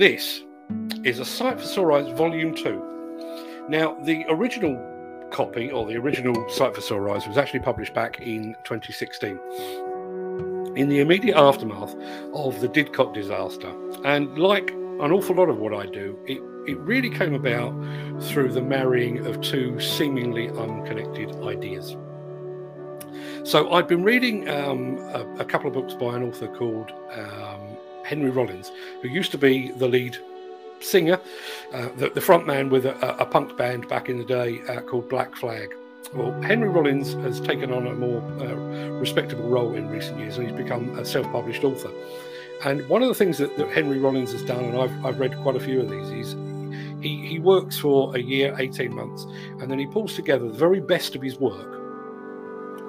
this is a Sight for Sore Eyes Volume 2. Now, the original copy, or the original Sight for Sore Eyes, was actually published back in 2016 in the immediate aftermath of the Didcot disaster. And like an awful lot of what I do, it, it really came about through the marrying of two seemingly unconnected ideas. So I'd been reading um, a, a, couple of books by an author called um, Henry Rollins, who used to be the lead singer, uh, the, the front man with a, a, punk band back in the day uh, called Black Flag. Well, Henry Rollins has taken on a more uh, respectable role in recent years and he's become a self published author. And one of the things that, that, Henry Rollins has done, and I've, I've read quite a few of these, is he, he works for a year, 18 months, and then he pulls together the very best of his work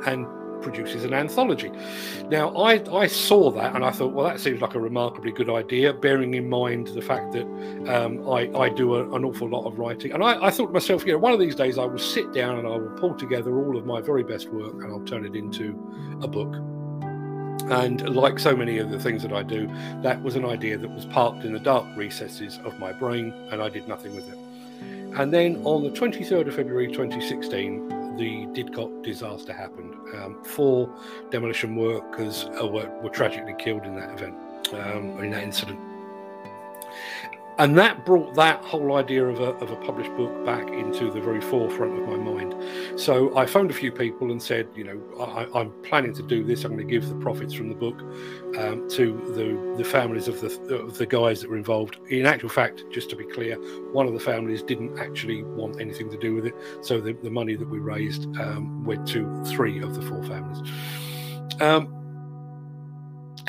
and produces an anthology. Now, I, I saw that and I thought, well, that seems like a remarkably good idea, bearing in mind the fact that um, I, I do a, an awful lot of writing. And I, I thought to myself, you know, one of these days I will sit down and I will pull together all of my very best work and I'll turn it into a book. And like so many of the things that I do, that was an idea that was parked in the dark recesses of my brain, and I did nothing with it. And then on the 23rd of February 2016, the Didcot disaster happened. Um, four demolition workers were, were, tragically killed in that event, um, in that incident and that brought that whole idea of a, of a published book back into the very forefront of my mind. So I phoned a few people and said, you know, I, am planning to do this. I'm going to give the profits from the book um, to the the families of the of the guys that were involved. In actual fact, just to be clear, one of the families didn't actually want anything to do with it. So the, the money that we raised um, went to three of the four families. Um,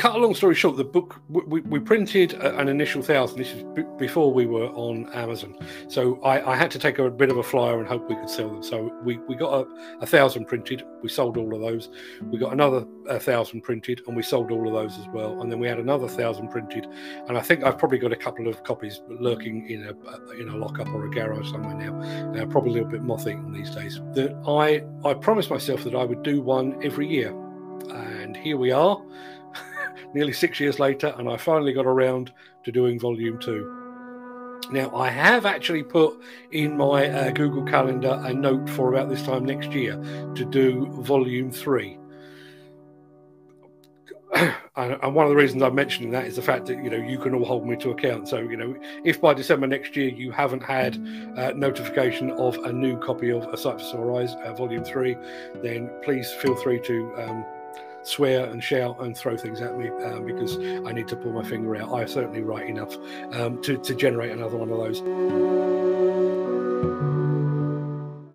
cut a long story short, the book we, we printed uh, an initial thousand. This is b- before we were on Amazon, so I, I, had to take a bit of a flyer and hope we could sell them. So we, we got a, a thousand printed. We sold all of those. We got another a thousand printed, and we sold all of those as well. And then we had another thousand printed, and I think I've probably got a couple of copies lurking in a uh, in a lockup or a garage somewhere now. Uh, probably a little bit moth-eaten these days. That I I promised myself that I would do one every year, and here we are nearly six years later, and I finally got around to doing volume two. Now, I have actually put in my uh, Google Calendar a note for about this time next year to do volume three. and one of the reasons I'm mentioning that is the fact that you know you can all hold me to account. So you know, if by December next year you haven't had uh, notification of a new copy of A Sight for Sore Eyes, uh, Volume Three, then please feel free to um, swear and shout and throw things at me um, because I need to pull my finger out. I certainly write enough um, to, to generate another one of those.